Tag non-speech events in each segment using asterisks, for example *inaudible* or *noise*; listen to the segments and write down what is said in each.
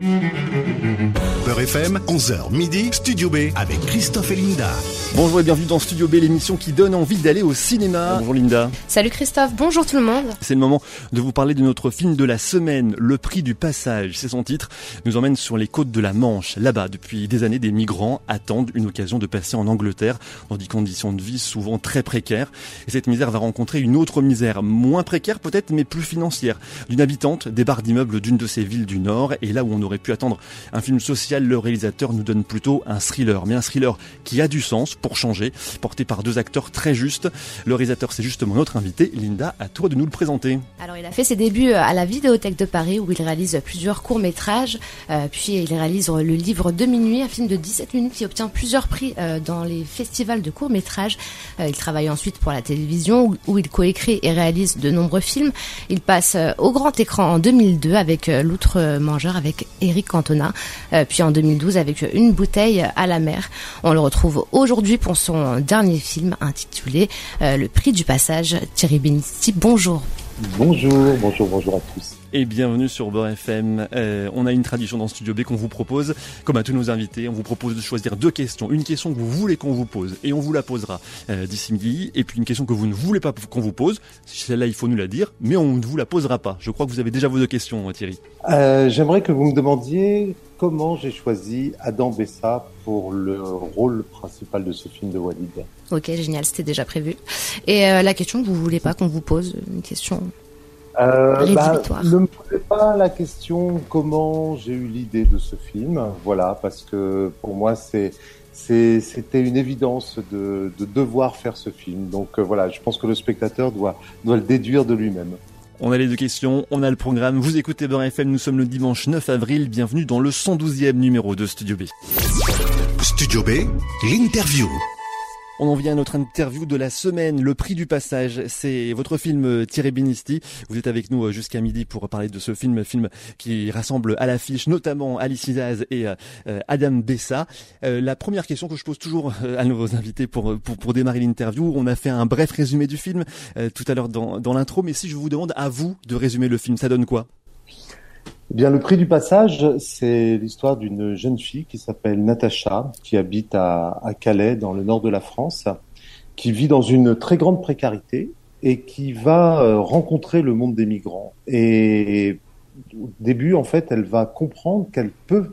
Beurre FM, 11h midi, Studio B avec Christophe et Linda. Bonjour et bienvenue dans Studio B, l'émission qui donne envie d'aller au cinéma. Bonjour Linda. Salut Christophe, bonjour tout le monde. C'est le moment de vous parler de notre film de la semaine, Le Prix du Passage. C'est son titre. Nous emmène sur les côtes de la Manche. Là-bas, depuis des années, des migrants attendent une occasion de passer en Angleterre dans des conditions de vie souvent très précaires. Et cette misère va rencontrer une autre misère, moins précaire peut-être, mais plus financière, d'une habitante des bars d'immeubles d'une de ces villes du Nord. Et là où on aurait pu attendre un film social, le réalisateur nous donne plutôt un thriller, mais un thriller qui a du sens pour changer, porté par deux acteurs très justes. Le réalisateur, c'est justement notre invité. Linda, à toi de nous le présenter. Alors, il a fait ses débuts à la Vidéothèque de Paris où il réalise plusieurs courts-métrages, euh, puis il réalise le livre De minuit, un film de 17 minutes qui obtient plusieurs prix euh, dans les festivals de courts-métrages. Euh, il travaille ensuite pour la télévision où, il coécrit et réalise de nombreux films. Il passe au grand écran en 2002 avec L'Outre Mangeur avec Eric Cantona, puis en 2012 avec Une bouteille à la mer. On le retrouve aujourd'hui pour son dernier film intitulé Le prix du passage. Thierry Benisti, bonjour. Bonjour, bonjour, bonjour à tous. Et bienvenue sur Beurre FM. Euh, on a une tradition dans Studio B qu'on vous propose, comme à tous nos invités, on vous propose de choisir deux questions. Une question que vous voulez qu'on vous pose, et on vous la posera euh, d'ici midi. Et puis une question que vous ne voulez pas qu'on vous pose. Celle-là, il faut nous la dire, mais on ne vous la posera pas. Je crois que vous avez déjà vos deux questions, Thierry. Euh, J'aimerais que vous me demandiez comment j'ai choisi Adam Bessa pour le rôle principal de ce film de Walid. Ok, génial, c'était déjà prévu. Et euh, la question que vous voulez pas qu'on vous pose, une question euh, bah, ne me posez pas la question comment j'ai eu l'idée de ce film, voilà, parce que pour moi c'est c'était une évidence de, de, devoir faire ce film. Donc euh, voilà, je pense que le spectateur doit, doit le déduire de lui-même. On a les deux questions, on a le programme. Vous écoutez Beurre FM, nous sommes le dimanche 9 avril. Bienvenue dans le 112e numéro de Studio B. Studio B, l'interview. On en vient à notre interview de la semaine, le prix du passage. C'est votre film euh, Thierry Binisti. Vous êtes avec nous euh, jusqu'à midi pour parler de ce film, film qui rassemble à l'affiche notamment Alice Izaz et euh, Adam Bessa. la première question que je pose toujours à nos invités pour, pour, pour démarrer l'interview, on a fait un bref résumé du film tout à l'heure dans, dans l'intro, mais si je vous demande à vous de résumer le film, ça donne quoi? Eh bien, le prix du passage, c'est l'histoire d'une jeune fille qui s'appelle Natacha, qui habite à, à, Calais, dans le nord de la France, qui vit dans une très grande précarité et qui va euh, rencontrer le monde des migrants. Et au début, en fait, elle va comprendre qu'elle peut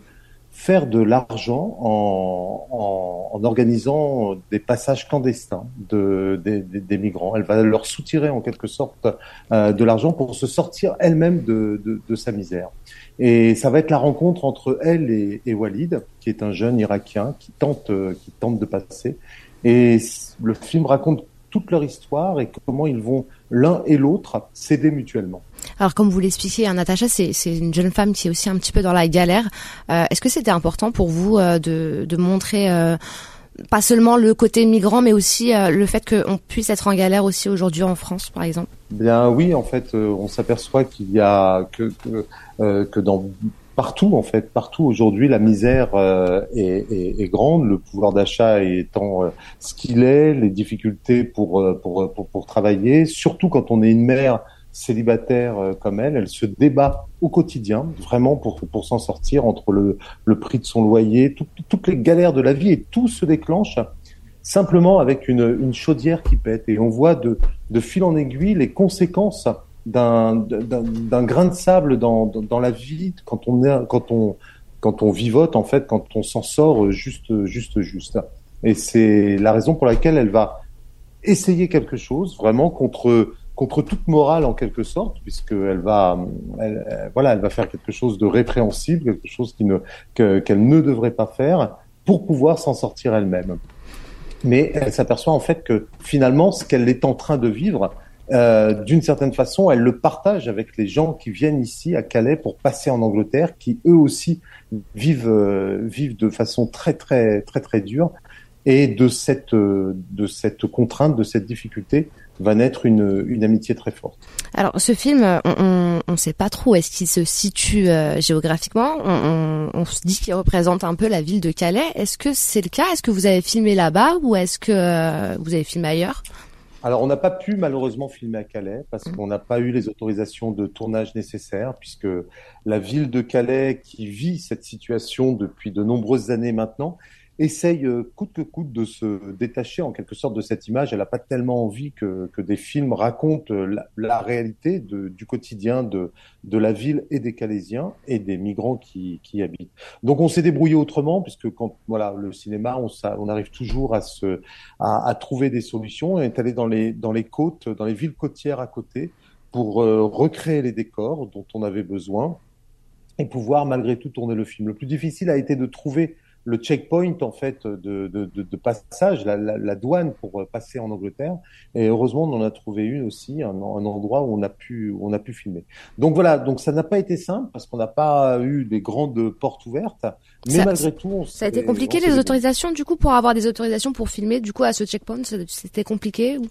faire de l'argent en, en, en, organisant des passages clandestins de, des, migrants. Elle va leur soutirer en quelque sorte euh, de l'argent pour se sortir elle-même de, de, de, sa misère. Et ça va être la rencontre entre elle et, et Walid, qui est un jeune Irakien qui tente, euh, qui tente de passer. Et le film raconte toute leur histoire et comment ils vont l'un et l'autre s'aider mutuellement. Alors comme vous l'expliquez, hein, Natacha, c'est une jeune femme qui est aussi un petit peu dans la galère. Euh, Est-ce que c'était important pour vous euh, de, montrer euh, pas seulement le côté migrant, mais aussi le fait qu'on puisse être en galère aussi aujourd'hui en France, par exemple? Bien oui, en fait, on s'aperçoit qu'il y a que, que, dans partout en fait, partout aujourd'hui, la misère est, grande, le pouvoir d'achat étant ce qu'il est, les difficultés pour, pour, pour, travailler, surtout quand on est une mère célibataire comme elle, elle se débat au quotidien, vraiment pour, pour s'en sortir entre le, le prix de son loyer, tout, toutes les galères de la vie et tout se déclenche simplement avec une, une chaudière qui pète. Et on voit de, de fil en aiguille les conséquences d'un grain de sable dans, dans, la vie quand on quand on quand on vivote en fait quand on s'en sort juste juste juste. Et c'est la raison pour laquelle elle va essayer quelque chose vraiment contre contre toute morale en quelque sorte puisque elle va elle, voilà elle va faire quelque chose de répréhensible quelque chose qui ne qu'elle ne devrait pas faire pour pouvoir s'en sortir elle-même mais elle s'aperçoit en fait que finalement ce qu'elle est en train de vivre euh, d'une certaine façon, elle le partage avec les gens qui viennent ici à Calais pour passer en Angleterre, qui eux aussi vivent euh, vivent de façon très très très très dure. Et de cette euh, de cette contrainte, de cette difficulté, va naître une, une amitié très forte. Alors ce film, on ne sait pas trop où est-ce qu'il se situe euh, géographiquement? On, on, on, se dit qu'il représente un peu la ville de Calais. Est-ce que c'est le cas? Est-ce que vous avez filmé là-bas ou est-ce que euh, vous avez filmé ailleurs? Alors, on n'a pas pu malheureusement filmer à Calais parce mmh. qu'on n'a pas eu les autorisations de tournage nécessaires, puisque la ville de Calais, qui vit cette situation depuis de nombreuses années maintenant, essaye euh, coûte que coûte de se détacher en quelque sorte de cette image. Elle n'a pas tellement envie que, que, des films racontent euh, la, réalité de, du quotidien de, de la ville et des Calaisiens et des migrants qui, qui habitent. Donc on s'est débrouillé autrement puisque quand voilà le cinéma, on, on arrive toujours à se à, à, trouver des solutions. On est allé dans les dans les côtes, dans les villes côtières à côté pour euh, recréer les décors dont on avait besoin et pouvoir malgré tout tourner le film. Le plus difficile a été de trouver le checkpoint en fait de, de, de, passage, la, la, la, douane pour passer en Angleterre. Et heureusement, on en a trouvé une aussi, un, un endroit où on a pu où on a pu filmer. Donc voilà, donc ça n'a pas été simple parce qu'on n'a pas eu des grandes portes ouvertes, mais malgré tout, ça a été compliqué les autorisations du coup pour avoir des autorisations pour filmer. Du coup, à ce checkpoint, c'était compliqué ou?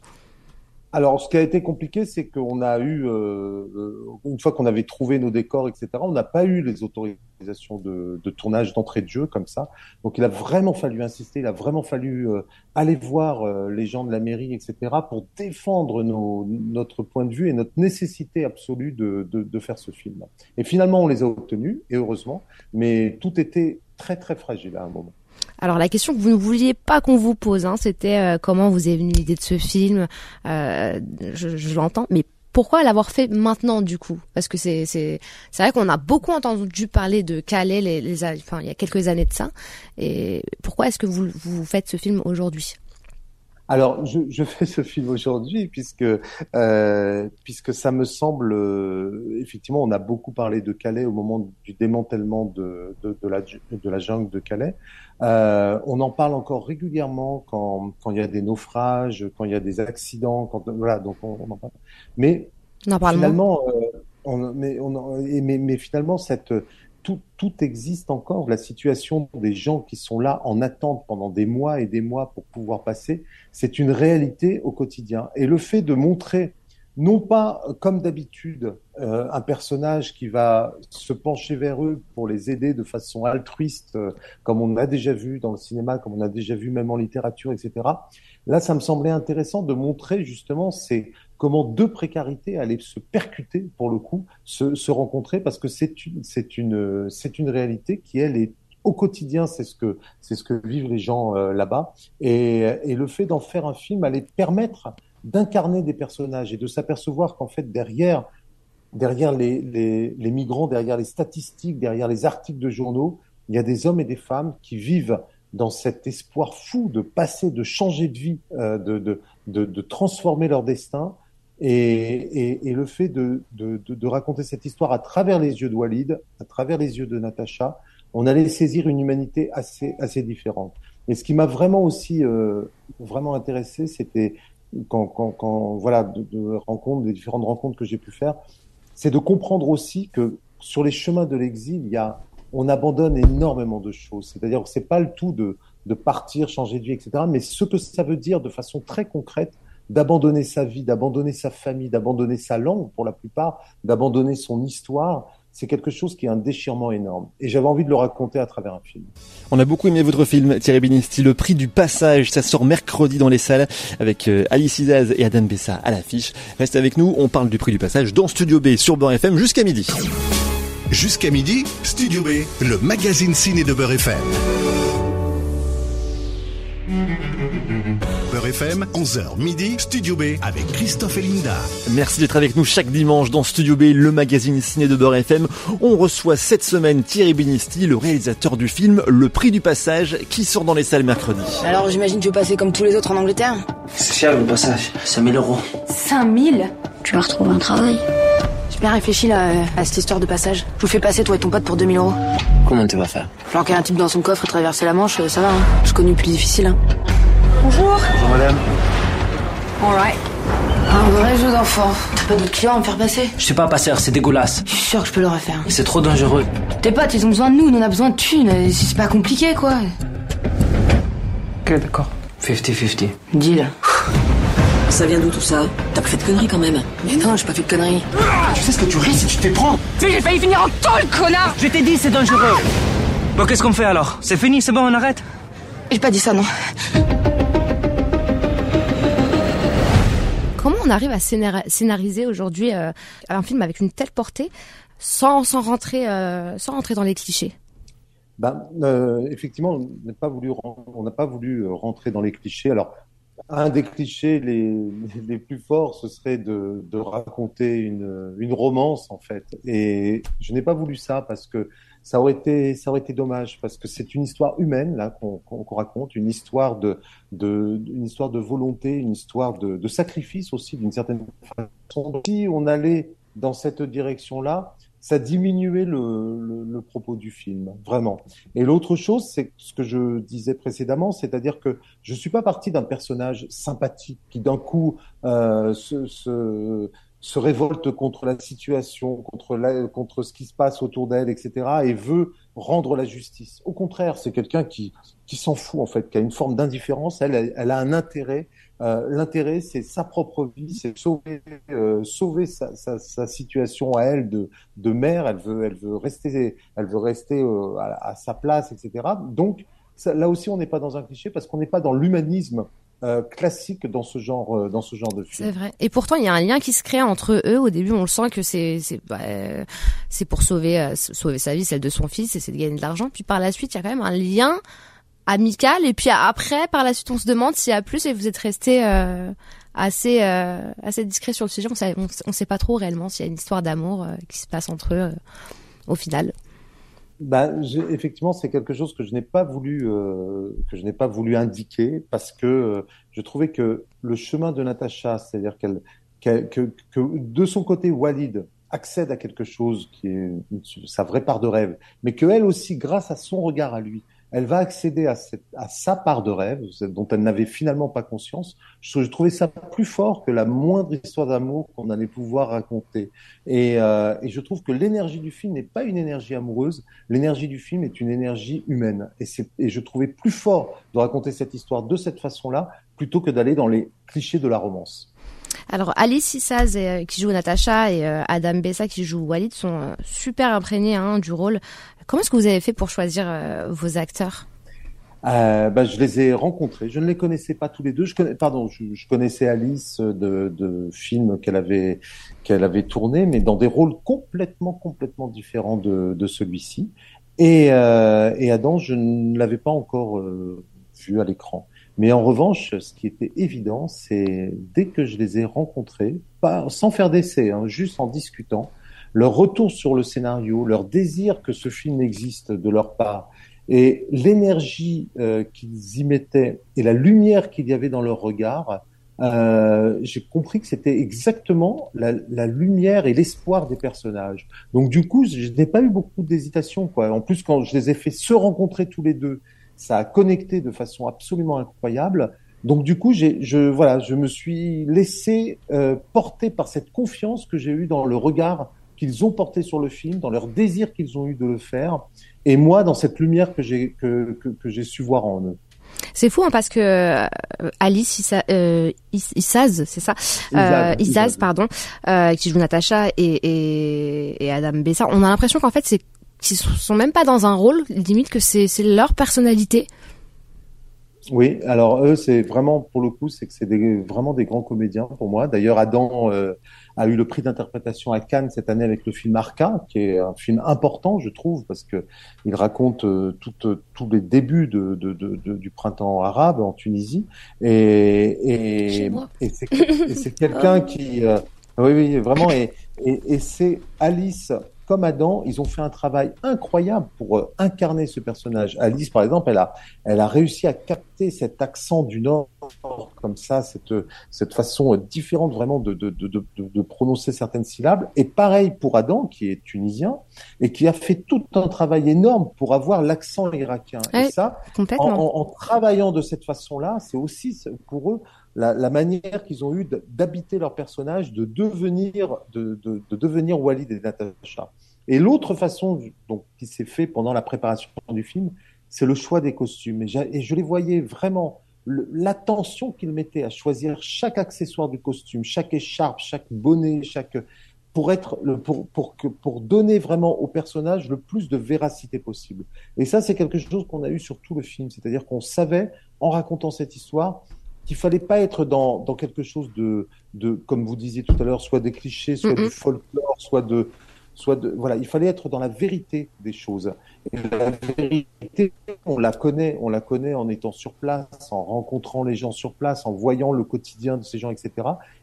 Alors, ce qui a été compliqué, c'est qu'on a eu, euh, euh, une fois qu'on avait trouvé nos décors, etc., on n'a pas eu les autorisations de, de tournage d'entrée de jeu comme ça. Donc, il a vraiment fallu insister, il a vraiment fallu euh, aller voir euh, les gens de la mairie, etc., pour défendre nos, notre point de vue et notre nécessité absolue de, de, de faire ce film. Et finalement, on les a obtenus, et heureusement, mais tout était très, très fragile à un moment. Alors la question que vous ne vouliez pas qu'on vous pose, hein, c'était euh, comment vous est venue l'idée de ce film. Euh, je, l'entends, mais pourquoi l'avoir fait maintenant du coup? Parce que c'est c'est c'est vrai qu'on a beaucoup entendu parler de Calais les, les enfin il y a quelques années de ça. Et pourquoi est-ce que vous vous faites ce film aujourd'hui? Alors, je, je, fais ce film aujourd'hui puisque euh, puisque ça me semble euh, effectivement, on a beaucoup parlé de Calais au moment du démantèlement de de, de la de la jungle de Calais. Euh, on en parle encore régulièrement quand quand il y a des naufrages, quand il y a des accidents, quand voilà, donc on, on en parle. Mais finalement, euh, on, mais, on, mais, mais finalement cette tout, existe encore. La situation des gens qui sont là en attente pendant des mois et des mois pour pouvoir passer, c'est une réalité au quotidien. Et le fait de montrer, non pas comme d'habitude, euh, un personnage qui va se pencher vers eux pour les aider de façon altruiste, euh, comme on a déjà vu dans le cinéma, comme on a déjà vu même en littérature, etc. Là, ça me semblait intéressant de montrer justement ces comment deux précarités allaient se percuter pour le coup, se, rencontrer parce que c'est une c'est une c'est une réalité qui elle est au quotidien, c'est ce que c'est ce que vivent les gens euh, là-bas. Et, et le fait d'en faire un film allait permettre d'incarner des personnages et de s'apercevoir qu'en fait derrière derrière les, les, les migrants, derrière les statistiques, derrière les articles de journaux, il y a des hommes et des femmes qui vivent dans cet espoir fou de passer, de changer de vie, euh, de, de, de, transformer leur destin et, et, et le fait de, de, de, raconter cette histoire à travers les yeux de Walid, à travers les yeux de Natacha, on allait saisir une humanité assez, assez différente. Et ce qui m'a vraiment aussi euh, vraiment intéressé, c'était quand, quand, quand, voilà, de, de rencontres, des différentes rencontres que j'ai pu faire, c'est de comprendre aussi que sur les chemins de l'exil, il y a, on abandonne énormément de choses. C'est-à-dire que c'est pas le tout de, de partir, changer de vie, etc. Mais ce que ça veut dire de façon très concrète, d'abandonner sa vie, d'abandonner sa famille, d'abandonner sa langue pour la plupart, d'abandonner son histoire, c'est quelque chose qui est un déchirement énorme. Et j'avais envie de le raconter à travers un film. On a beaucoup aimé votre film, Thierry Binisti, Le Prix du Passage. Ça sort mercredi dans les salles avec euh, Alice Izaz et Adam Bessa à l'affiche. Restez avec nous, on parle du Prix du Passage dans Studio B sur Beurre FM jusqu'à midi. Jusqu'à midi, Studio B, le magazine ciné de Beurre FM. FM, 11h midi, Studio B avec Christophe et Linda. Merci d'être avec nous chaque dimanche dans Studio B, le magazine ciné de Beurre FM. On reçoit cette semaine Thierry Binisti, le réalisateur du film Le Prix du Passage, qui sort dans les salles mercredi. Alors j'imagine que tu veux passer comme tous les autres en Angleterre? C'est cher le passage, 5000 euros. 5000 Tu vas retrouver un travail. J'ai bien réfléchi là à cette histoire de passage. Je vous fais passer toi et ton pote pour 2000 euros. Comment tu vas faire? Planquer un type dans son coffre et traverser la Manche, ça va. Hein. Je connais plus difficile. Hein. Bonjour. Bonjour madame. Alright. Un vrai jeu d'enfant. T'as pas d'autres clients à me faire passer? Je suis pas passeur, c'est dégueulasse. Je suis sûr que je peux le refaire. C'est trop dangereux. Tes potes, ils ont besoin de nous, nous on a besoin de thunes. C'est pas compliqué quoi. Ok, d'accord. 50-50. Deal. Ça vient d'où tout ça? T'as pas fait de conneries quand même Mais non, j'ai pas fait de conneries. Tu sais ce que tu risques si tu te prendre? Tu sais, j'ai failli finir en tôle, connard Je t'ai dit, c'est dangereux. Bon, qu'est-ce qu'on fait alors? C'est fini, c'est bon, on arrête? J'ai pas dit ça, non. Comment on arrive à scénariser aujourd'hui un film avec une telle portée sans, sans rentrer dans les clichés? Ben, effectivement, on n'a pas voulu rentrer dans les clichés. Alors un des clichés les, *laughs* plus forts, ce serait de, raconter une, romance, en fait. Et je n'ai pas voulu ça parce que ça aurait été, ça aurait été dommage, parce que c'est une histoire humaine, là, qu'on raconte, une histoire de, de, une histoire de volonté, une histoire de, de sacrifice aussi, d'une certaine façon. Si on allait dans cette direction-là, ça diminuait le, le, propos du film, vraiment. Et l'autre chose, c'est ce que je disais précédemment, c'est-à-dire que je suis pas parti d'un personnage sympathique qui d'un coup euh, se, se, se, révolte contre la situation, contre, contre ce qui se passe autour d'elle, etc., et veut rendre la justice. Au contraire, c'est quelqu'un qui, qui s'en fout en fait, qui a une forme d'indifférence. Elle, elle a un intérêt euh, l'intérêt, c'est sa propre vie, c'est sauver, euh, sauver sa, sa, situation à elle de, de mère. Elle veut, elle veut rester, elle veut rester euh, à, sa place, etc. Donc là aussi, on n'est pas dans un cliché parce qu'on n'est pas dans l'humanisme euh, classique dans ce genre, dans ce genre de film. C'est vrai. Et pourtant, il y a un lien qui se crée entre eux. Au début, on le sent que c'est c'est bah, c'est pour sauver sauver sa vie, celle de son fils, et c'est de gagner de l'argent. Puis par la suite, il y a quand même un lien amical et puis après par la suite on se demande s'il y a plus et vous êtes resté euh, assez euh, assez discret sur le sujet on sait, on, sait pas trop réellement s'il y a une histoire d'amour euh, qui se passe entre eux au final bah, effectivement c'est quelque chose que je n'ai pas voulu que je n'ai pas voulu indiquer parce que je trouvais que le chemin de Natacha c'est-à-dire qu'elle que, que de son côté Walid accède à quelque chose qui est sa vraie part de rêve mais que elle aussi grâce à son regard à lui elle va accéder à, sa part de rêve dont elle n'avait finalement pas conscience. Je, trouvais ça plus fort que la moindre histoire d'amour qu'on allait pouvoir raconter. Et, euh, et je trouve que l'énergie du film n'est pas une énergie amoureuse, l'énergie du film est une énergie humaine. Et je trouvais plus fort de raconter cette histoire de cette façon-là plutôt que d'aller dans les clichés de la romance. Alors Alice Sissaz euh, qui joue Natacha et euh, Adam Bessa qui joue Walid sont euh, super imprégnés hein, du rôle. Comment est-ce que vous avez fait pour choisir vos acteurs? Euh, bah, je les ai rencontrés. Je ne les connaissais pas tous les deux. Je connais, pardon, je, connaissais Alice de, films qu'elle avait qu'elle avait tourné, mais dans des rôles complètement complètement différents de, celui-ci. Et Adam, je ne l'avais pas encore vu à l'écran. Mais en revanche, ce qui était évident, c'est dès que je les ai rencontrés, pas sans faire d'essai, hein, juste en discutant, leur retour sur le scénario, leur désir que ce film existe de leur part, et l'énergie euh, qu'ils y mettaient et la lumière qu'il y avait dans leur regard, euh, j'ai compris que c'était exactement la, la, lumière et l'espoir des personnages. Donc du coup, je n'ai pas eu beaucoup d'hésitation. En plus, quand je les ai fait se rencontrer tous les deux ça a connecté de façon absolument incroyable. Donc du coup, je voilà, je me suis laissé euh, porter par cette confiance que j'ai eue dans le regard qu'ils ont porté sur le film, dans leur désir qu'ils ont eu de le faire, et moi dans cette lumière que j'ai que, que, que j'ai su voir en eux. C'est fou hein, parce que euh, Alice Issa, euh, Issaz, c'est ça, euh, Issaz, pardon, euh, qui joue Natacha et, et, et Adam Bessa, on a l'impression qu'en fait c'est qui sont même pas dans un rôle, limite que c'est leur personnalité. Oui, alors eux, c'est vraiment, pour le coup, c'est que c'est vraiment des grands comédiens pour moi. D'ailleurs, Adam euh, a eu le prix d'interprétation à Cannes cette année avec le film Arca, qui est un film important, je trouve, parce que il raconte euh, tous les débuts de, de, de, du printemps arabe en Tunisie. Et, et, et c'est quelqu'un *laughs* qui... Euh, oui, oui, vraiment. Et, et, et c'est Alice comme Adam, ils ont fait un travail incroyable pour euh, incarner ce personnage. Alice, par exemple, elle a, elle a réussi à capter cet accent du Nord comme ça, cette, cette façon différente vraiment de, de, de, de, de prononcer certaines syllabes. Et pareil pour Adam, qui est tunisien et qui a fait tout un travail énorme pour avoir l'accent irakien. et ça, en, en, travaillant de cette façon-là, c'est aussi pour eux la, la manière qu'ils ont eu d'habiter leur personnage, de devenir, de, de, de devenir Walid et Natasha. Et l'autre façon donc, qui s'est fait pendant la préparation du film, c'est le choix des costumes. Et, je les voyais vraiment, l'attention qu'ils mettaient à choisir chaque accessoire du costume, chaque écharpe, chaque bonnet, chaque pour être pour pour que pour donner vraiment au personnage le plus de véracité possible. Et ça c'est quelque chose qu'on a eu sur tout le film, c'est-à-dire qu'on savait en racontant cette histoire qu'il fallait pas être dans, dans quelque chose de, de, comme vous disiez tout à l'heure, soit des clichés, soit du folklore, soit de, soit de, voilà, il fallait être dans la vérité des choses. Et la vérité, on la connaît, on la connaît en étant sur place, en rencontrant les gens sur place, en voyant le quotidien de ces gens, etc.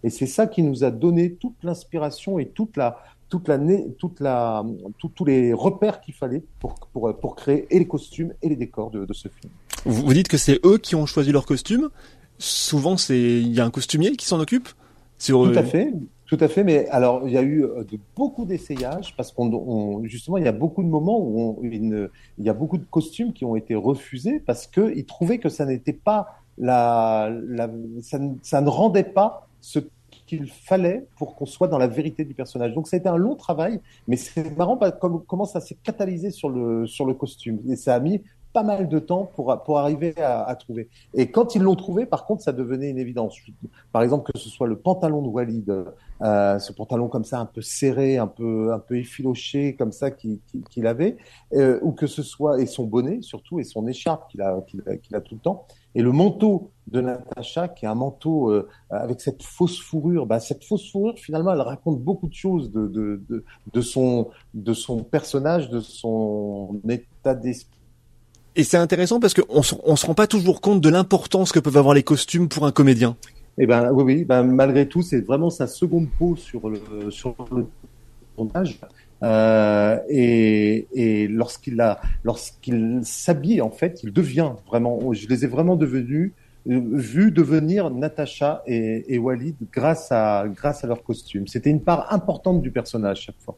Et c'est ça qui nous a donné toute l'inspiration et toute la, toute la, toute la, tous les repères qu'il fallait pour, pour, pour créer et les costumes et les décors de, de ce film. Vous dites que c'est eux qui ont choisi leurs costumes. Souvent, c'est il y a un costumier qui s'en occupe. Sur... Tout à fait. Tout à fait, mais alors il y a eu euh, de, beaucoup d'essayages parce qu'on justement il y a beaucoup de moments où on, il y a beaucoup de costumes qui ont été refusés parce qu'ils trouvaient que ça n'était pas la, la ça, ça, ne rendait pas ce qu'il fallait pour qu'on soit dans la vérité du personnage. Donc ça a été un long travail, mais c'est marrant comme, comment ça s'est catalysé sur le sur le costume et ça a mis pas mal de temps pour, pour arriver à, trouver. Et quand ils l'ont trouvé, par contre, ça devenait une évidence. Par exemple, que ce soit le pantalon de Walid, euh, ce pantalon comme ça, un peu serré, un peu, un peu effiloché, comme ça, qu'il avait, euh, ou que ce soit, et son bonnet surtout, et son écharpe qu'il a, a, tout le temps, et le manteau de Natacha, qui est un manteau euh, avec cette fausse fourrure. Bah, cette fausse fourrure, finalement, elle raconte beaucoup de choses de, de, de son, de son personnage, de son état d'esprit et c'est intéressant parce qu'on on se rend pas toujours compte de l'importance que peuvent avoir les costumes pour un comédien. Eh ben oui, oui. Ben, malgré tout, c'est vraiment sa seconde peau sur le sur le tournage. Euh, et, et lorsqu'il a, lorsqu'il s'habille, en fait, il devient vraiment. Je les ai vraiment devenus vu devenir Natacha et, et, Walid grâce à, grâce à leur costume. C'était une part importante du personnage chaque fois.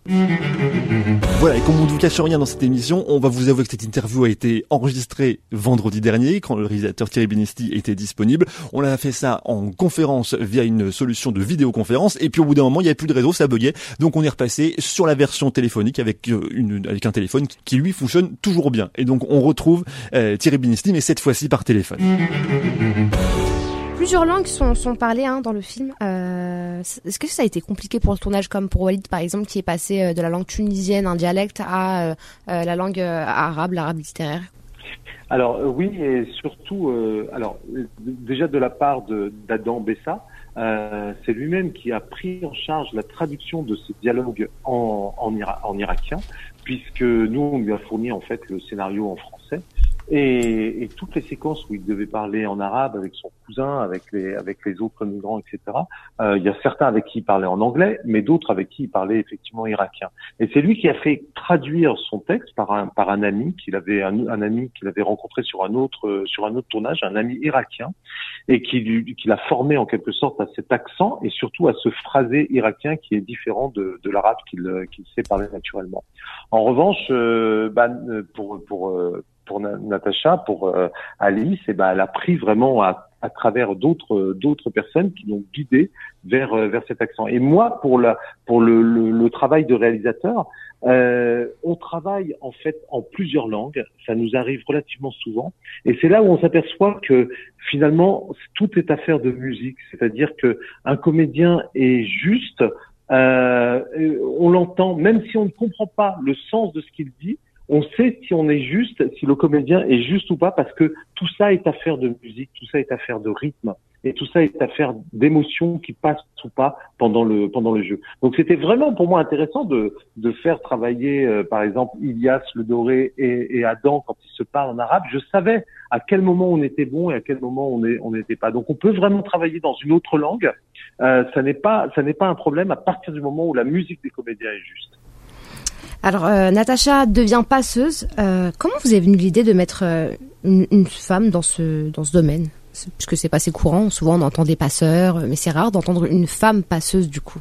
Voilà, et comme on ne vous cache rien dans cette émission, on va vous avouer que cette interview a été enregistrée vendredi dernier, quand le réalisateur Thierry Benesti était disponible. On a fait ça en conférence via une solution de vidéoconférence, et puis au bout d'un moment, il n'y avait plus de réseau, ça buguait. Donc on est repassé sur la version téléphonique avec, euh, une, avec un téléphone qui lui fonctionne toujours bien. Et donc on retrouve euh, Thierry Benesti, mais cette fois-ci par téléphone. Plusieurs langues sont, sont parlées hein, dans le film. Euh, Est-ce que ça a été compliqué pour le tournage, comme pour Walid par exemple, qui est passé euh, de la langue tunisienne, un dialecte, à euh, la langue arabe, l'arabe littéraire? Alors oui, et surtout, alors déjà de la part d'Adam Bessa, c'est lui-même qui a pris en charge la traduction de ces dialogues en, en, en irakien, puisque nous on lui a fourni en fait le scénario en français. Et, et, toutes les séquences où il devait parler en arabe avec son cousin, avec les avec les autres migrants, etc. Euh, il y a certains avec qui il parlait en anglais, mais d'autres avec qui il parlait effectivement irakien. Et c'est lui qui a fait traduire son texte par un par un ami qu'il avait un, ami qu'il avait rencontré sur un autre sur un autre tournage, un ami irakien, et qui qui l'a formé en quelque sorte à cet accent et surtout à ce phrasé irakien qui est différent de, de l'arabe qu'il qu'il sait parler naturellement. En revanche, euh, bah, pour pour euh, pour Natacha, pour euh, Alice, et ben elle a pris vraiment à, à travers d'autres d'autres personnes qui l'ont guidée vers euh, vers cet accent. Et moi, pour la pour le, le, le travail de réalisateur, euh, on travaille en fait en plusieurs langues. Ça nous arrive relativement souvent, et c'est là où on s'aperçoit que finalement tout est affaire de musique. C'est-à-dire que un comédien est juste. Euh, on l'entend, même si on ne comprend pas le sens de ce qu'il dit, on sait si on est juste, si le comédien est juste ou pas, parce que tout ça est affaire de musique, tout ça est affaire de rythme, et tout ça est affaire d'émotions qui passent ou pas pendant le pendant le jeu. Donc c'était vraiment pour moi intéressant de de faire travailler, euh, par exemple, Ilias, le Doré et, et, Adam quand ils se parlent en arabe. Je savais à quel moment on était bon et à quel moment on on n'était pas. Donc on peut vraiment travailler dans une autre langue. Euh, ça n'est pas ça n'est pas un problème à partir du moment où la musique des comédiens est juste. Alors, euh, Natacha devient passeuse. Euh, comment vous avez venu l'idée de mettre euh, une, femme dans ce, dans ce domaine? Puisque c'est pas assez courant, souvent on entend des passeurs, mais c'est rare d'entendre une femme passeuse du coup.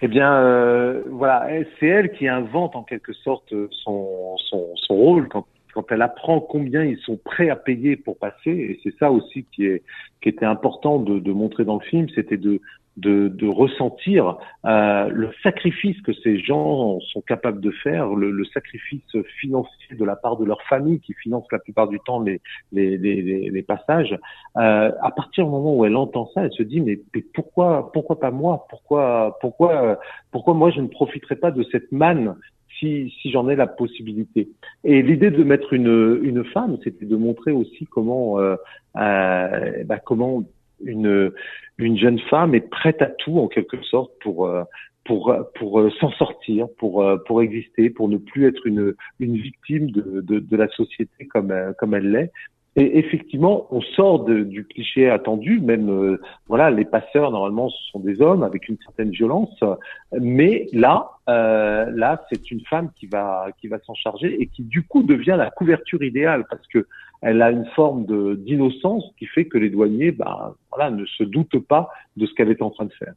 Eh bien, voilà, c'est elle qui invente en quelque sorte son, son, son rôle quand, quand elle apprend combien ils sont prêts à payer pour passer. Et c'est ça aussi qui, est, qui était important de, de montrer dans le film, c'était de, de, de ressentir euh, le sacrifice que ces gens sont capables de faire, le, le, sacrifice financier de la part de leur famille qui finance la plupart du temps les, les, les, les passages. Euh, à partir du moment où elle entend ça, elle se dit mais, mais pourquoi pourquoi pas moi? Pourquoi pourquoi pourquoi moi je ne profiterai pas de cette manne si, si j'en ai la possibilité? Et l'idée de mettre une, une femme, c'était de montrer aussi comment, euh, euh, bah, comment une, une jeune femme est prête à tout en quelque sorte pour euh, pour pour euh, s'en sortir, pour euh, pour exister, pour ne plus être une une victime de de, de la société comme comme elle l'est. Et effectivement, on sort de, du cliché attendu. Même voilà, les passeurs normalement ce sont des hommes avec une certaine violence, mais là euh, là c'est une femme qui va qui va s'en charger et qui du coup devient la couverture idéale parce que elle a une forme de d'innocence qui fait que les douaniers bah voilà ne se doutent pas de ce qu'elle est en train de faire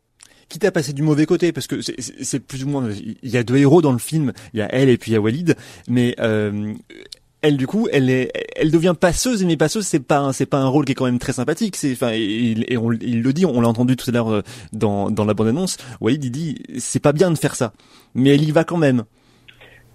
quitte à passer du mauvais côté, parce que c'est plus ou moins, il y a deux héros dans le film, il y a elle et puis il y a Walid, mais euh, elle du coup, elle est, elle devient passeuse, mais passeuse c'est pas, c'est pas un rôle qui est quand même très sympathique. C'est, enfin, et, on, il le dit, on l'a entendu tout à l'heure euh, dans dans la bande annonce. Walid il dit, c'est pas bien de faire ça, mais elle y va quand même.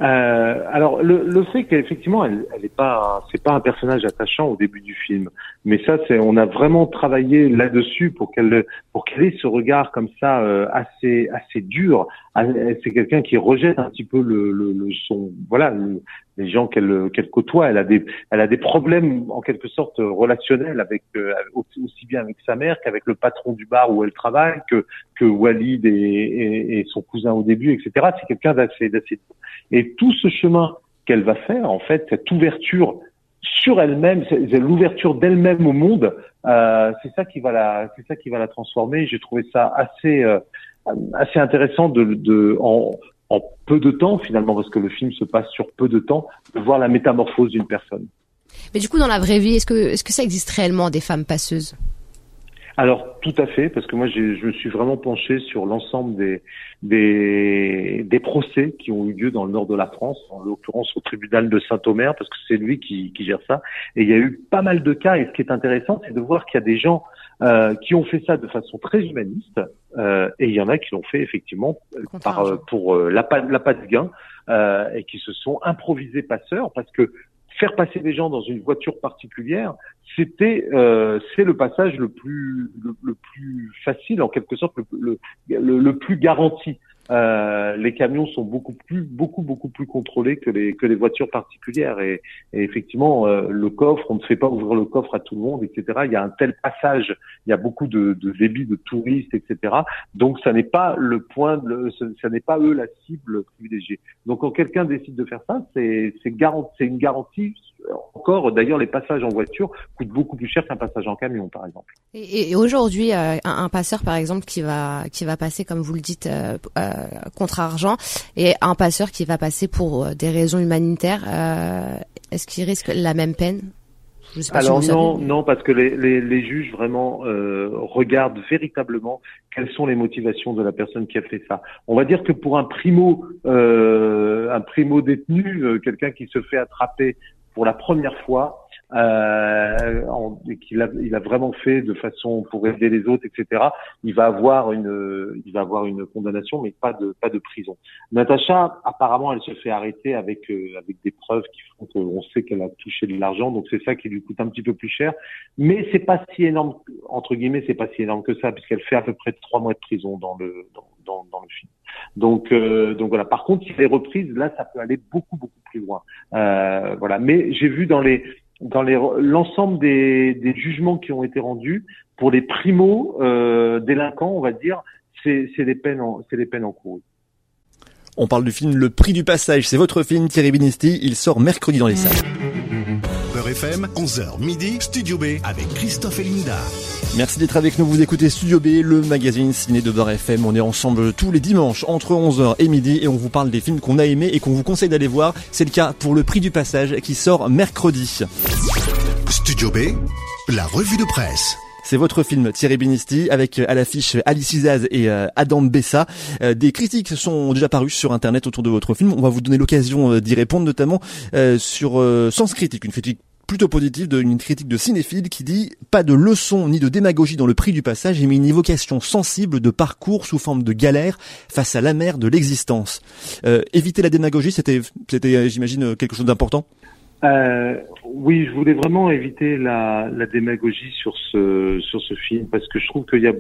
Euh, alors le, le fait qu'effectivement elle, elle est pas, c'est pas un personnage attachant au début du film, mais ça c'est, on a vraiment travaillé là-dessus pour qu'elle, pour qu'elle ait ce regard comme ça euh, assez, assez dur. Ah, c'est quelqu'un qui rejette un petit peu le, le, le son, voilà, les gens qu'elle, qu'elle côtoie. Elle a des, elle a des problèmes en quelque sorte relationnels avec euh, aussi bien avec sa mère qu'avec le patron du bar où elle travaille, que que Walid et, et, son cousin au début, etc. C'est quelqu'un d'assez, d'assez et tout ce chemin qu'elle va faire, en fait, cette ouverture sur elle-même, l'ouverture d'elle-même au monde, euh, c'est ça qui va la, c'est ça qui va la transformer. J'ai trouvé ça assez, euh, assez intéressant de, en, en, peu de temps finalement, parce que le film se passe sur peu de temps, de voir la métamorphose d'une personne. Mais du coup, dans la vraie vie, est-ce que, est-ce que ça existe réellement des femmes passeuses? Alors tout à fait, parce que moi je me suis vraiment penché sur l'ensemble des, des, des procès qui ont eu lieu dans le nord de la France, en l'occurrence au tribunal de Saint-Omer, parce que c'est lui qui, qui, gère ça. Et il y a eu pas mal de cas. Et ce qui est intéressant, c'est de voir qu'il y a des gens euh, qui ont fait ça de façon très humaniste, euh, et il y en a qui l'ont fait effectivement par, pour euh, la, la pas de gain, euh, et qui se sont improvisés passeurs, parce que faire passer des gens dans une voiture particulière, c'était euh, c'est le passage le plus le, plus facile en quelque sorte le, plus garanti euh, les camions sont beaucoup plus, beaucoup, beaucoup plus contrôlés que les que les voitures particulières. Et, et effectivement, euh, le coffre, on ne fait pas ouvrir le coffre à tout le monde, etc. Il y a un tel passage, il y a beaucoup de, de débits de touristes, etc. Donc, ça n'est pas le point, de, ça n'est pas eux la cible privilégiée. Donc, quand quelqu'un décide de faire ça, c'est c'est une garantie. Encore, d'ailleurs, les passages en voiture coûtent beaucoup plus cher qu'un passage en camion, par exemple. Et, et aujourd'hui, euh, un, un, passeur, par exemple, qui va qui va passer, comme vous le dites. Euh, euh, contre argent et un passeur qui va passer pour des raisons humanitaires, est-ce qu'il risque la même peine? Je sais pas Alors non, non, parce que les, les, les juges vraiment regardent véritablement quelles sont les motivations de la personne qui a fait ça. On va dire que pour un primo, euh, un primo détenu, quelqu'un qui se fait attraper pour la première fois, euh, qu'il a, il a vraiment fait de façon pour aider les autres, etc. Il va avoir une, il va avoir une condamnation, mais pas de pas de prison. Natacha, apparemment, elle se fait arrêter avec euh, avec des preuves qui font qu'on sait qu'elle a touché de l'argent, donc c'est ça qui lui coûte un petit peu plus cher. Mais c'est pas si énorme entre guillemets, c'est pas si énorme que ça, puisqu'elle fait à peu près trois mois de prison dans le dans, dans, le film. Donc, euh, donc voilà. Par contre, si elle est reprise, là, ça peut aller beaucoup, beaucoup plus loin. Euh, voilà. Mais j'ai vu dans les dans l'ensemble des, des, jugements qui ont été rendus pour les primo euh, délinquants, on va dire, c'est des peines, c'est des peines encourues. On parle du film Le Prix du Passage. C'est votre film, Thierry Binisti. Il sort mercredi dans les salles. FM, 11h midi, Studio B avec Christophe et Linda. Merci d'être avec nous. Vous écoutez Studio B, le magazine ciné de Beurre FM. On est ensemble tous les dimanches entre 11h et midi et on vous parle des films qu'on a aimés et qu'on vous conseille d'aller voir. C'est le cas pour Le Prix du Passage qui sort mercredi. Studio B, la revue de presse. C'est votre film Thierry Binisti avec euh, à l'affiche Alice Izaz et euh, Adam Bessa. Euh, des critiques sont déjà parues sur internet autour de votre film. On va vous donner l'occasion d'y répondre notamment sur Sens Critique, une critique plutôt positive d'une critique de cinéphile qui dit pas de leçon ni de démagogie dans le prix du passage mais une évocation sensible de parcours sous forme de galère face à la mer de l'existence. éviter la démagogie, c'était, c'était, j'imagine, quelque chose d'important? Euh, oui, je voulais vraiment éviter la, la, démagogie sur ce sur ce film parce que je trouve qu'il y a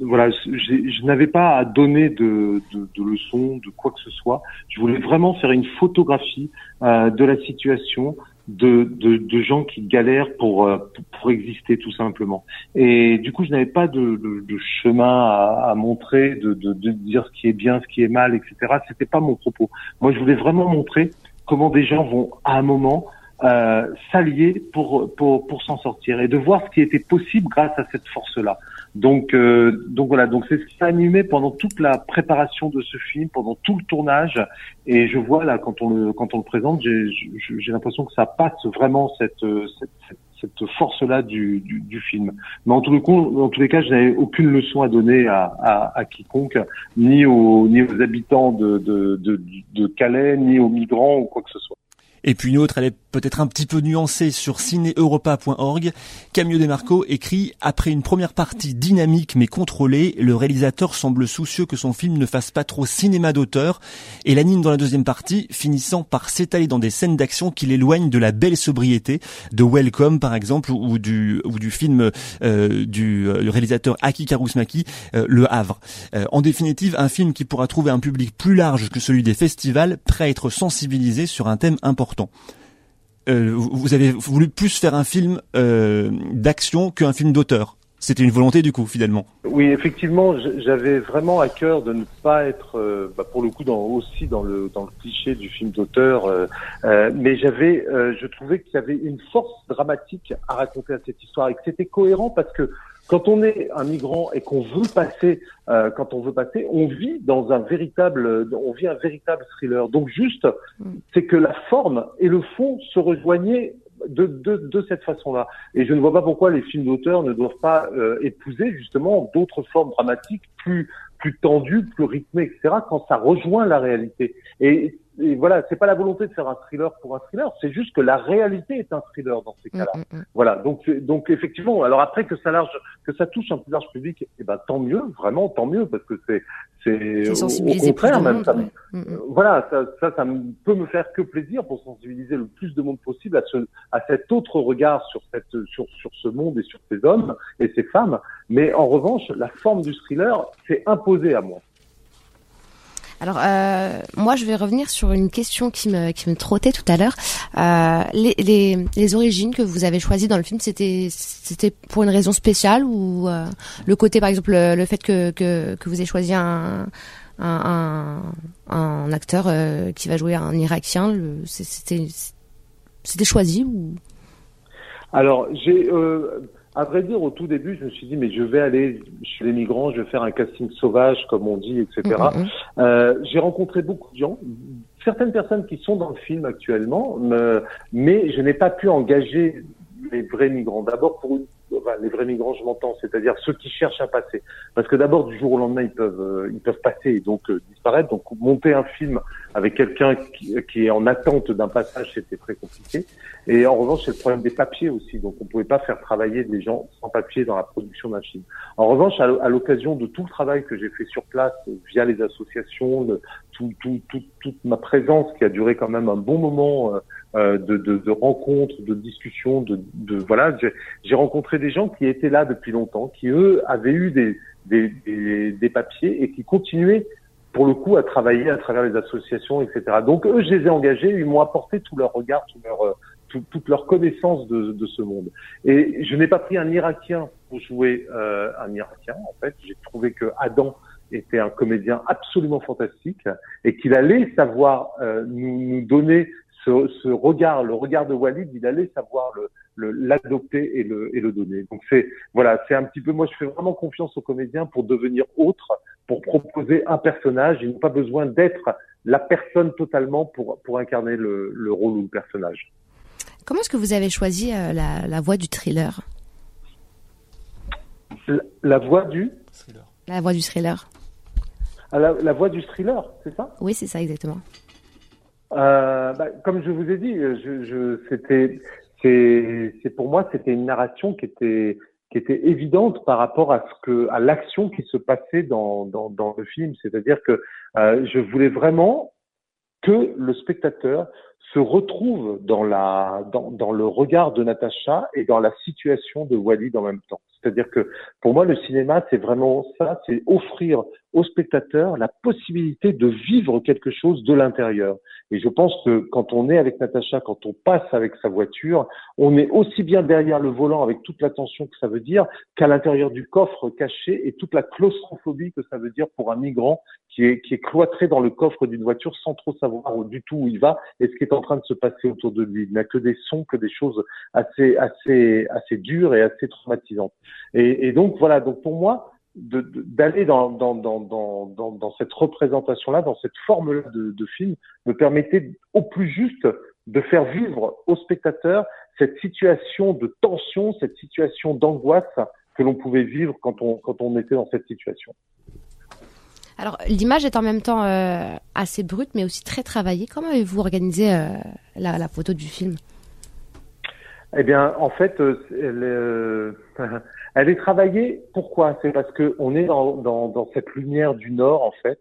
voilà, je n'avais pas à donner de, de, de, leçons, de quoi que ce soit. Je voulais vraiment faire une photographie euh, de la situation, de, de, de, gens qui galèrent pour, euh, pour exister tout simplement. Et du coup, je n'avais pas de, de, de chemin à, à montrer, de, de, dire ce qui est bien, ce qui est mal, etc. C'était pas mon propos. Moi, je voulais vraiment montrer comment des gens vont à un moment euh, s'allier pour pour, pour s'en sortir et de voir ce qui était possible grâce à cette force-là. Donc euh, donc voilà, donc c'est ce qui a animé pendant toute la préparation de ce film, pendant tout le tournage. Et je vois là quand on le quand on le présente, j'ai l'impression que ça passe vraiment cette cette, cette force-là du, du, du, film. Mais en tous les cas, en tous les cas, je n'avais aucune leçon à donner à, à, à, quiconque, ni aux, ni aux habitants de, de, de, de Calais, ni aux migrants ou quoi que ce soit. Et puis une autre, elle est peut-être un petit peu nuancée sur cinéeuropa.org. Camille Demarco écrit Après une première partie dynamique mais contrôlée, le réalisateur semble soucieux que son film ne fasse pas trop cinéma d'auteur et l'anime dans la deuxième partie, finissant par s'étaler dans des scènes d'action qui l'éloignent de la belle sobriété de Welcome par exemple ou du ou du film euh, du, euh, réalisateur Aki Karusmaki, euh, Le Havre. en définitive, un film qui pourra trouver un public plus large que celui des festivals, prêt à être sensibilisé sur un thème important. Euh, vous avez voulu plus faire un film euh, d'action qu'un film d'auteur. C'était une volonté du coup, finalement. Oui, effectivement, j'avais vraiment à cœur de ne pas être, euh, bah, pour le coup, dans, aussi dans le dans le cliché du film d'auteur, mais j'avais, je trouvais qu'il y avait une force dramatique à raconter à cette histoire et que c'était cohérent parce que quand on est un migrant et qu'on veut passer, euh, quand on veut passer, on vit dans un véritable, on vit un véritable thriller. Donc juste, mm. c'est que la forme et le fond se rejoignaient de, de, de cette façon-là. Et je ne vois pas pourquoi les films d'auteur ne doivent pas euh, épouser justement d'autres formes dramatiques plus plus tendues, plus rythmées, etc. Quand ça rejoint la réalité. Et et voilà, c'est pas la volonté de faire un thriller pour un thriller, c'est juste que la réalité est un thriller dans ces mm, cas-là. Mm, mm. Voilà, donc donc effectivement, alors après que ça large, que ça touche un plus large public, eh ben tant mieux, vraiment tant mieux, parce que c'est c'est au, contraire même. Ça, Voilà, ça, ça, ça peut me faire que plaisir pour sensibiliser le plus de monde possible à ce à cet autre regard sur cette sur sur ce monde et sur ces hommes et ces femmes. Mais en revanche, la forme du thriller s'est imposée à moi. Alors euh, moi je vais revenir sur une question qui me qui me trottait tout à l'heure. Euh, les, les, les origines que vous avez choisies dans le film, c'était c'était pour une raison spéciale ou euh, le côté par exemple le, fait que, que que vous ayez choisi un un, un, acteur euh, qui va jouer un Irakien, c'était c'était choisi ou? Alors j'ai euh, à vrai dire, au tout début, je me suis dit, mais je vais aller chez les migrants, je vais faire un casting sauvage, comme on dit, etc. Mm, mm, mm. euh, j'ai rencontré beaucoup de gens, certaines personnes qui sont dans le film actuellement, mais je n'ai pas pu engager les vrais migrants. D'abord pour les vrais migrants, je m'entends, c'est-à-dire ceux qui cherchent à passer. Parce que d'abord, du jour au lendemain, ils peuvent, euh, ils peuvent passer et donc euh, disparaître. Donc monter un film avec quelqu'un qui, qui, est en attente d'un passage, c'était très compliqué. Et en revanche, c'est le problème des papiers aussi. Donc on pouvait pas faire travailler des gens sans papier dans la production d'un film. En revanche, à l'occasion de tout le travail que j'ai fait sur place via les associations, tout, tout, tout, toute ma présence qui a duré quand même un bon moment. Euh, euh, de, de, de, rencontres, de discussions, de, de voilà. J'ai rencontré des gens qui étaient là depuis longtemps, qui eux avaient eu des, des, des, des, papiers et qui continuaient pour le coup à travailler à travers les associations, etc. Donc eux, je les ai engagés, ils m'ont apporté tout leur regard, tout leur, euh, tout, toute leur connaissance de, de, ce monde. Et je n'ai pas pris un Irakien pour jouer euh, un Irakien. En fait, j'ai trouvé que Adam était un comédien absolument fantastique et qu'il allait savoir euh, nous, nous, donner ce, regard, le regard de Walid, il allait savoir le, l'adopter et le, et le donner. Donc c'est voilà, c'est un petit peu moi je fais vraiment confiance aux comédiens pour devenir autre, pour proposer un personnage. Ils n'ont pas besoin d'être la personne totalement pour pour incarner le, le rôle ou le personnage. Comment est-ce que vous avez choisi euh, la, la voix du thriller? La, voix du? La voix du thriller. Ah, la, la voix du thriller, c'est ça? Oui, c'est ça exactement. Euh, bah, comme je vous ai dit, je, je c'était, c'est, pour moi, c'était une narration qui était, qui était évidente par rapport à ce que, à l'action qui se passait dans, dans, dans le film. C'est-à-dire que euh, je voulais vraiment que le spectateur se retrouve dans la dans, dans le regard de Natacha et dans la situation de Walid en même temps. C'est-à-dire que pour moi, le cinéma, c'est vraiment ça, c'est offrir au spectateur la possibilité de vivre quelque chose de l'intérieur. Et je pense que quand on est avec Natacha, quand on passe avec sa voiture, on est aussi bien derrière le volant avec toute l'attention que ça veut dire qu'à l'intérieur du coffre caché et toute la claustrophobie que ça veut dire pour un migrant qui est, qui est cloîtré dans le coffre d'une voiture sans trop savoir du tout où il va et ce qui est en train de se passer autour de lui. Il n'a que des sons, que des choses assez, assez, assez dures et assez traumatisantes. Et, et donc voilà, donc pour moi, d'aller dans, cette représentation-là, dans cette forme-là de, film, me permettait au plus juste de faire vivre au spectateur cette situation de tension, cette situation d'angoisse que l'on pouvait vivre quand on, était dans cette situation. Alors l'image est en même temps euh, assez brute, mais aussi très travaillée. Comment avez-vous organisé euh, la, photo du film? Eh bien, en fait, euh, elle, *laughs* Elle est travaillée. Pourquoi? C'est parce que on est dans, dans, dans, cette lumière du Nord en fait,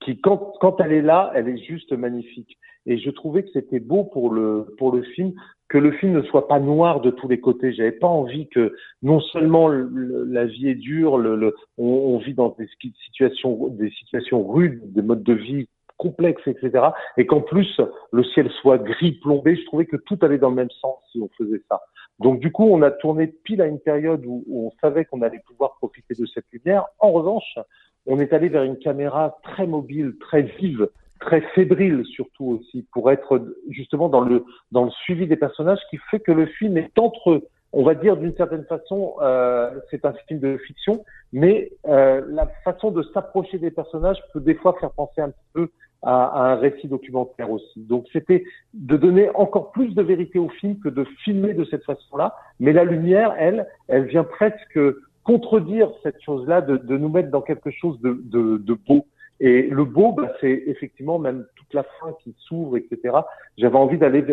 qui quand, quand elle est là, elle est juste magnifique. Et je trouvais que c'était beau pour le pour le film que le film ne soit pas noir de tous les côtés. J'avais pas envie que non seulement la vie est dure, le on, on, vit dans des situations des situations rudes, des modes de vie complexes, etc. Et qu'en plus le ciel soit gris plombé. Je trouvais que tout allait dans le même sens si on faisait ça. Donc du coup, on a tourné pile à une période où, on savait qu'on allait pouvoir profiter de cette lumière. En revanche, on est allé vers une caméra très mobile, très vive, très fébrile surtout aussi, pour être justement dans le dans le suivi des personnages, qui fait que le film est entre on va dire d'une certaine façon, euh, c'est un film de fiction, mais euh, la façon de s'approcher des personnages peut des fois faire penser un peu à, un récit documentaire aussi. Donc c'était de donner encore plus de vérité au film que de filmer de cette façon-là. Mais la lumière, elle, elle vient presque contredire cette chose-là, de, de, nous mettre dans quelque chose de, de, de beau. Et le beau, bah, c'est effectivement même toute la fin qui s'ouvre, etc. J'avais envie d'aller,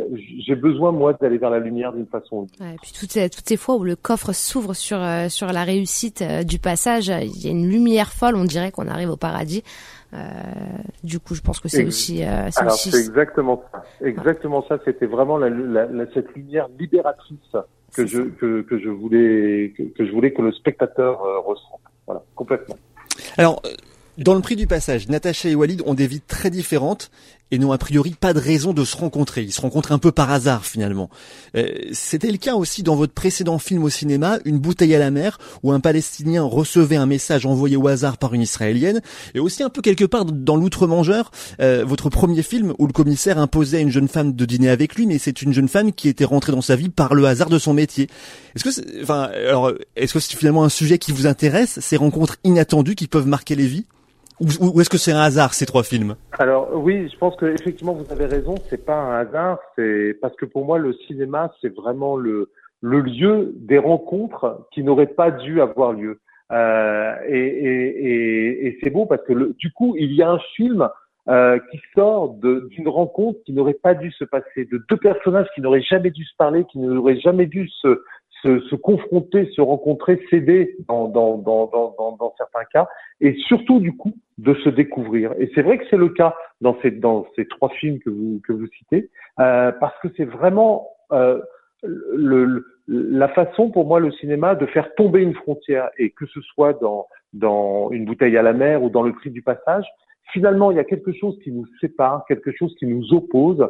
j'ai besoin moi d'aller vers la lumière d'une façon. Ouais, et puis toutes ces, toutes ces fois où le coffre s'ouvre sur euh, sur la réussite euh, du passage, il y a une lumière folle, on dirait qu'on arrive au paradis. Euh, du coup, je pense que c'est aussi. Euh, Alors c'est exactement ça. Exactement ça. C'était vraiment la, la, cette lumière libératrice que je que, que je voulais que, que, je voulais que le spectateur euh, ressente. Voilà, complètement. Alors dans le prix du passage, Natacha et Walid ont des vies très différentes et n'ont a priori pas de raison de se rencontrer. Ils se rencontrent un peu par hasard finalement. Euh, c'était le cas aussi dans votre précédent film au cinéma, Une bouteille à la mer, où un Palestinien recevait un message envoyé au hasard par une Israélienne, et aussi un peu quelque part dans L'Outre-Mangeur, euh, votre premier film où le commissaire imposait à une jeune femme de dîner avec lui, mais c'est une jeune femme qui était rentrée dans sa vie par le hasard de son métier. Est-ce que, enfin, alors, est-ce que c'est finalement un sujet qui vous intéresse, ces rencontres inattendues qui peuvent marquer les vies? Ou, est-ce que c'est un hasard ces trois films? Alors oui, je pense que effectivement vous avez raison, c'est pas un hasard, c'est parce que pour moi le cinéma c'est vraiment le lieu des rencontres qui n'auraient pas dû avoir lieu. Euh, et, c'est beau parce que du coup il y a un film euh, qui sort d'une rencontre qui n'aurait pas dû se passer, de deux personnages qui n'auraient jamais dû se parler, qui n'auraient jamais dû se, se, se, confronter, se rencontrer, s'aider dans, dans, dans, dans, certains cas, et surtout du coup de se découvrir. Et c'est vrai que c'est le cas dans ces, dans ces trois films que vous, que vous citez, euh, parce que c'est vraiment euh, le, la façon pour moi le cinéma de faire tomber une frontière, et que ce soit dans, dans une bouteille à la mer ou dans le prix du passage, finalement il y a quelque chose qui nous sépare, quelque chose qui nous oppose,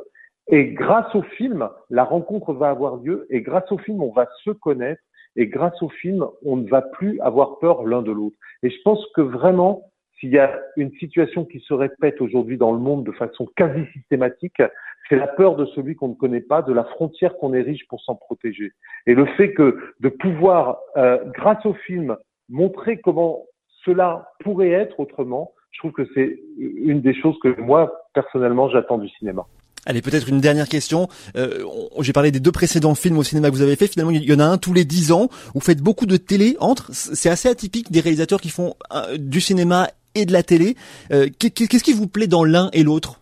et grâce au film, la rencontre va avoir lieu, et grâce au film, on va se connaître, et grâce au film, on ne va plus avoir peur l'un de l'autre. Et je pense que vraiment, s'il y a une situation qui se répète aujourd'hui dans le monde de façon quasi systématique, c'est la peur de celui qu'on ne connaît pas, de la frontière qu'on érige pour s'en protéger. Et le fait que de pouvoir, euh, grâce au film, montrer comment cela pourrait être autrement, je trouve que c'est une des choses que moi, personnellement, j'attends du cinéma. Allez, peut-être une dernière question. Euh, J'ai parlé des deux précédents films au cinéma que vous avez fait. Finalement, il y en a un tous les dix ans. Vous faites beaucoup de télé entre. C'est assez atypique des réalisateurs qui font euh, du cinéma et de la télé. Euh, Qu'est-ce qui vous plaît dans l'un et l'autre?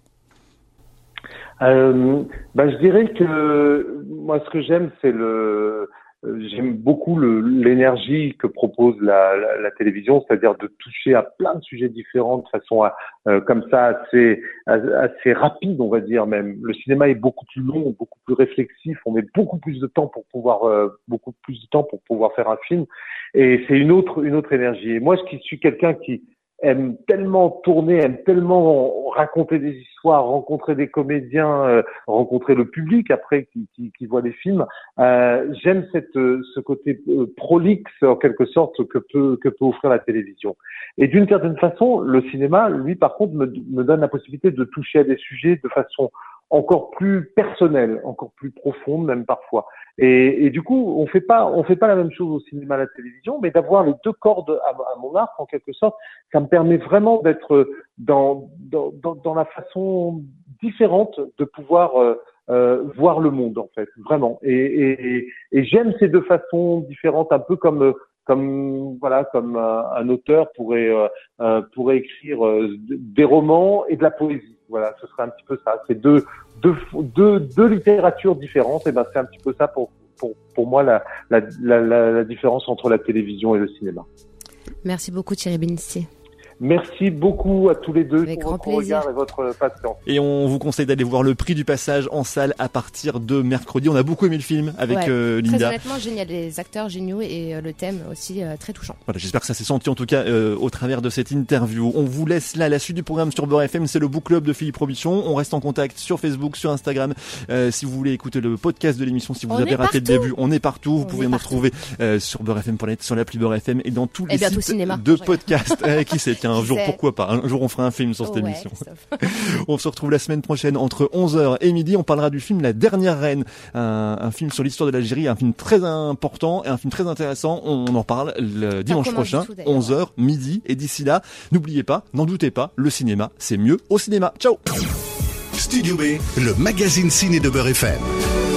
Euh, bah, Je dirais que moi, ce que j'aime, c'est le j'aime beaucoup l'énergie que propose la, la, la télévision, c'est-à-dire de toucher à plein de sujets différents de façon à, comme ça assez assez rapide, on va dire même. Le cinéma est beaucoup plus long, beaucoup plus réflexif. On met beaucoup plus de temps pour pouvoir beaucoup plus de temps pour pouvoir faire un film, et c'est une autre une autre énergie. Et moi, je suis quelqu'un qui aime tellement tourner, aime tellement raconter des histoires, rencontrer des comédiens, euh, rencontrer le public après qui, qui, qui voit les films. Euh, J'aime cette euh, ce côté euh, prolixe en quelque sorte que peut que peut offrir la télévision. Et d'une certaine façon, le cinéma, lui par contre, me, me donne la possibilité de toucher à des sujets de façon encore plus personnelle, encore plus profonde même parfois. Et, et, du coup, on fait pas, on fait pas la même chose au cinéma, à la télévision, mais d'avoir les deux cordes à, mon arc en quelque sorte, ça me permet vraiment d'être dans, dans, dans, la façon différente de pouvoir euh, euh, voir le monde en fait, vraiment. Et, et, et j'aime ces deux façons différentes, un peu comme comme voilà comme un, auteur pourrait euh, pourrait écrire des romans et de la poésie. Voilà, ce serait un petit peu ça. C'est deux deux, deux, littératures différentes, et ben c'est un petit peu ça pour, pour, pour moi la, la, la, la, différence entre la télévision et le cinéma. Merci beaucoup Thierry Benissier. Merci beaucoup à tous les deux pour votre regard et votre patience. Et on vous conseille d'aller voir le prix du passage en salle à partir de mercredi. On a beaucoup aimé le film avec euh, Linda. Très honnêtement, génial, des acteurs géniaux et euh, le thème aussi euh, très touchant. Voilà, j'espère que ça s'est senti en tout cas au travers de cette interview. On vous laisse là la suite du programme sur Beurre FM, c'est le book club de Philippe Robichon. On reste en contact sur Facebook, sur Instagram. si vous voulez écouter le podcast de l'émission, si vous avez raté le début, on est partout. Vous pouvez nous retrouver sur beurrefm.net, sur l'appli Beurre FM et dans tous les sites de podcast. *laughs* qui sait, tiens, un jour pourquoi pas? Un jour on fera un film sur cette émission. *laughs* on se retrouve la semaine prochaine entre 11h et midi. On parlera du film La Dernière Reine, un, film sur l'histoire de l'Algérie, un film très important et un film très intéressant. On en parle le dimanche prochain, 11h, midi. Et d'ici là, n'oubliez pas, n'en doutez pas, le cinéma, c'est mieux au cinéma. Ciao Studio B, le magazine ciné de Beurre FM.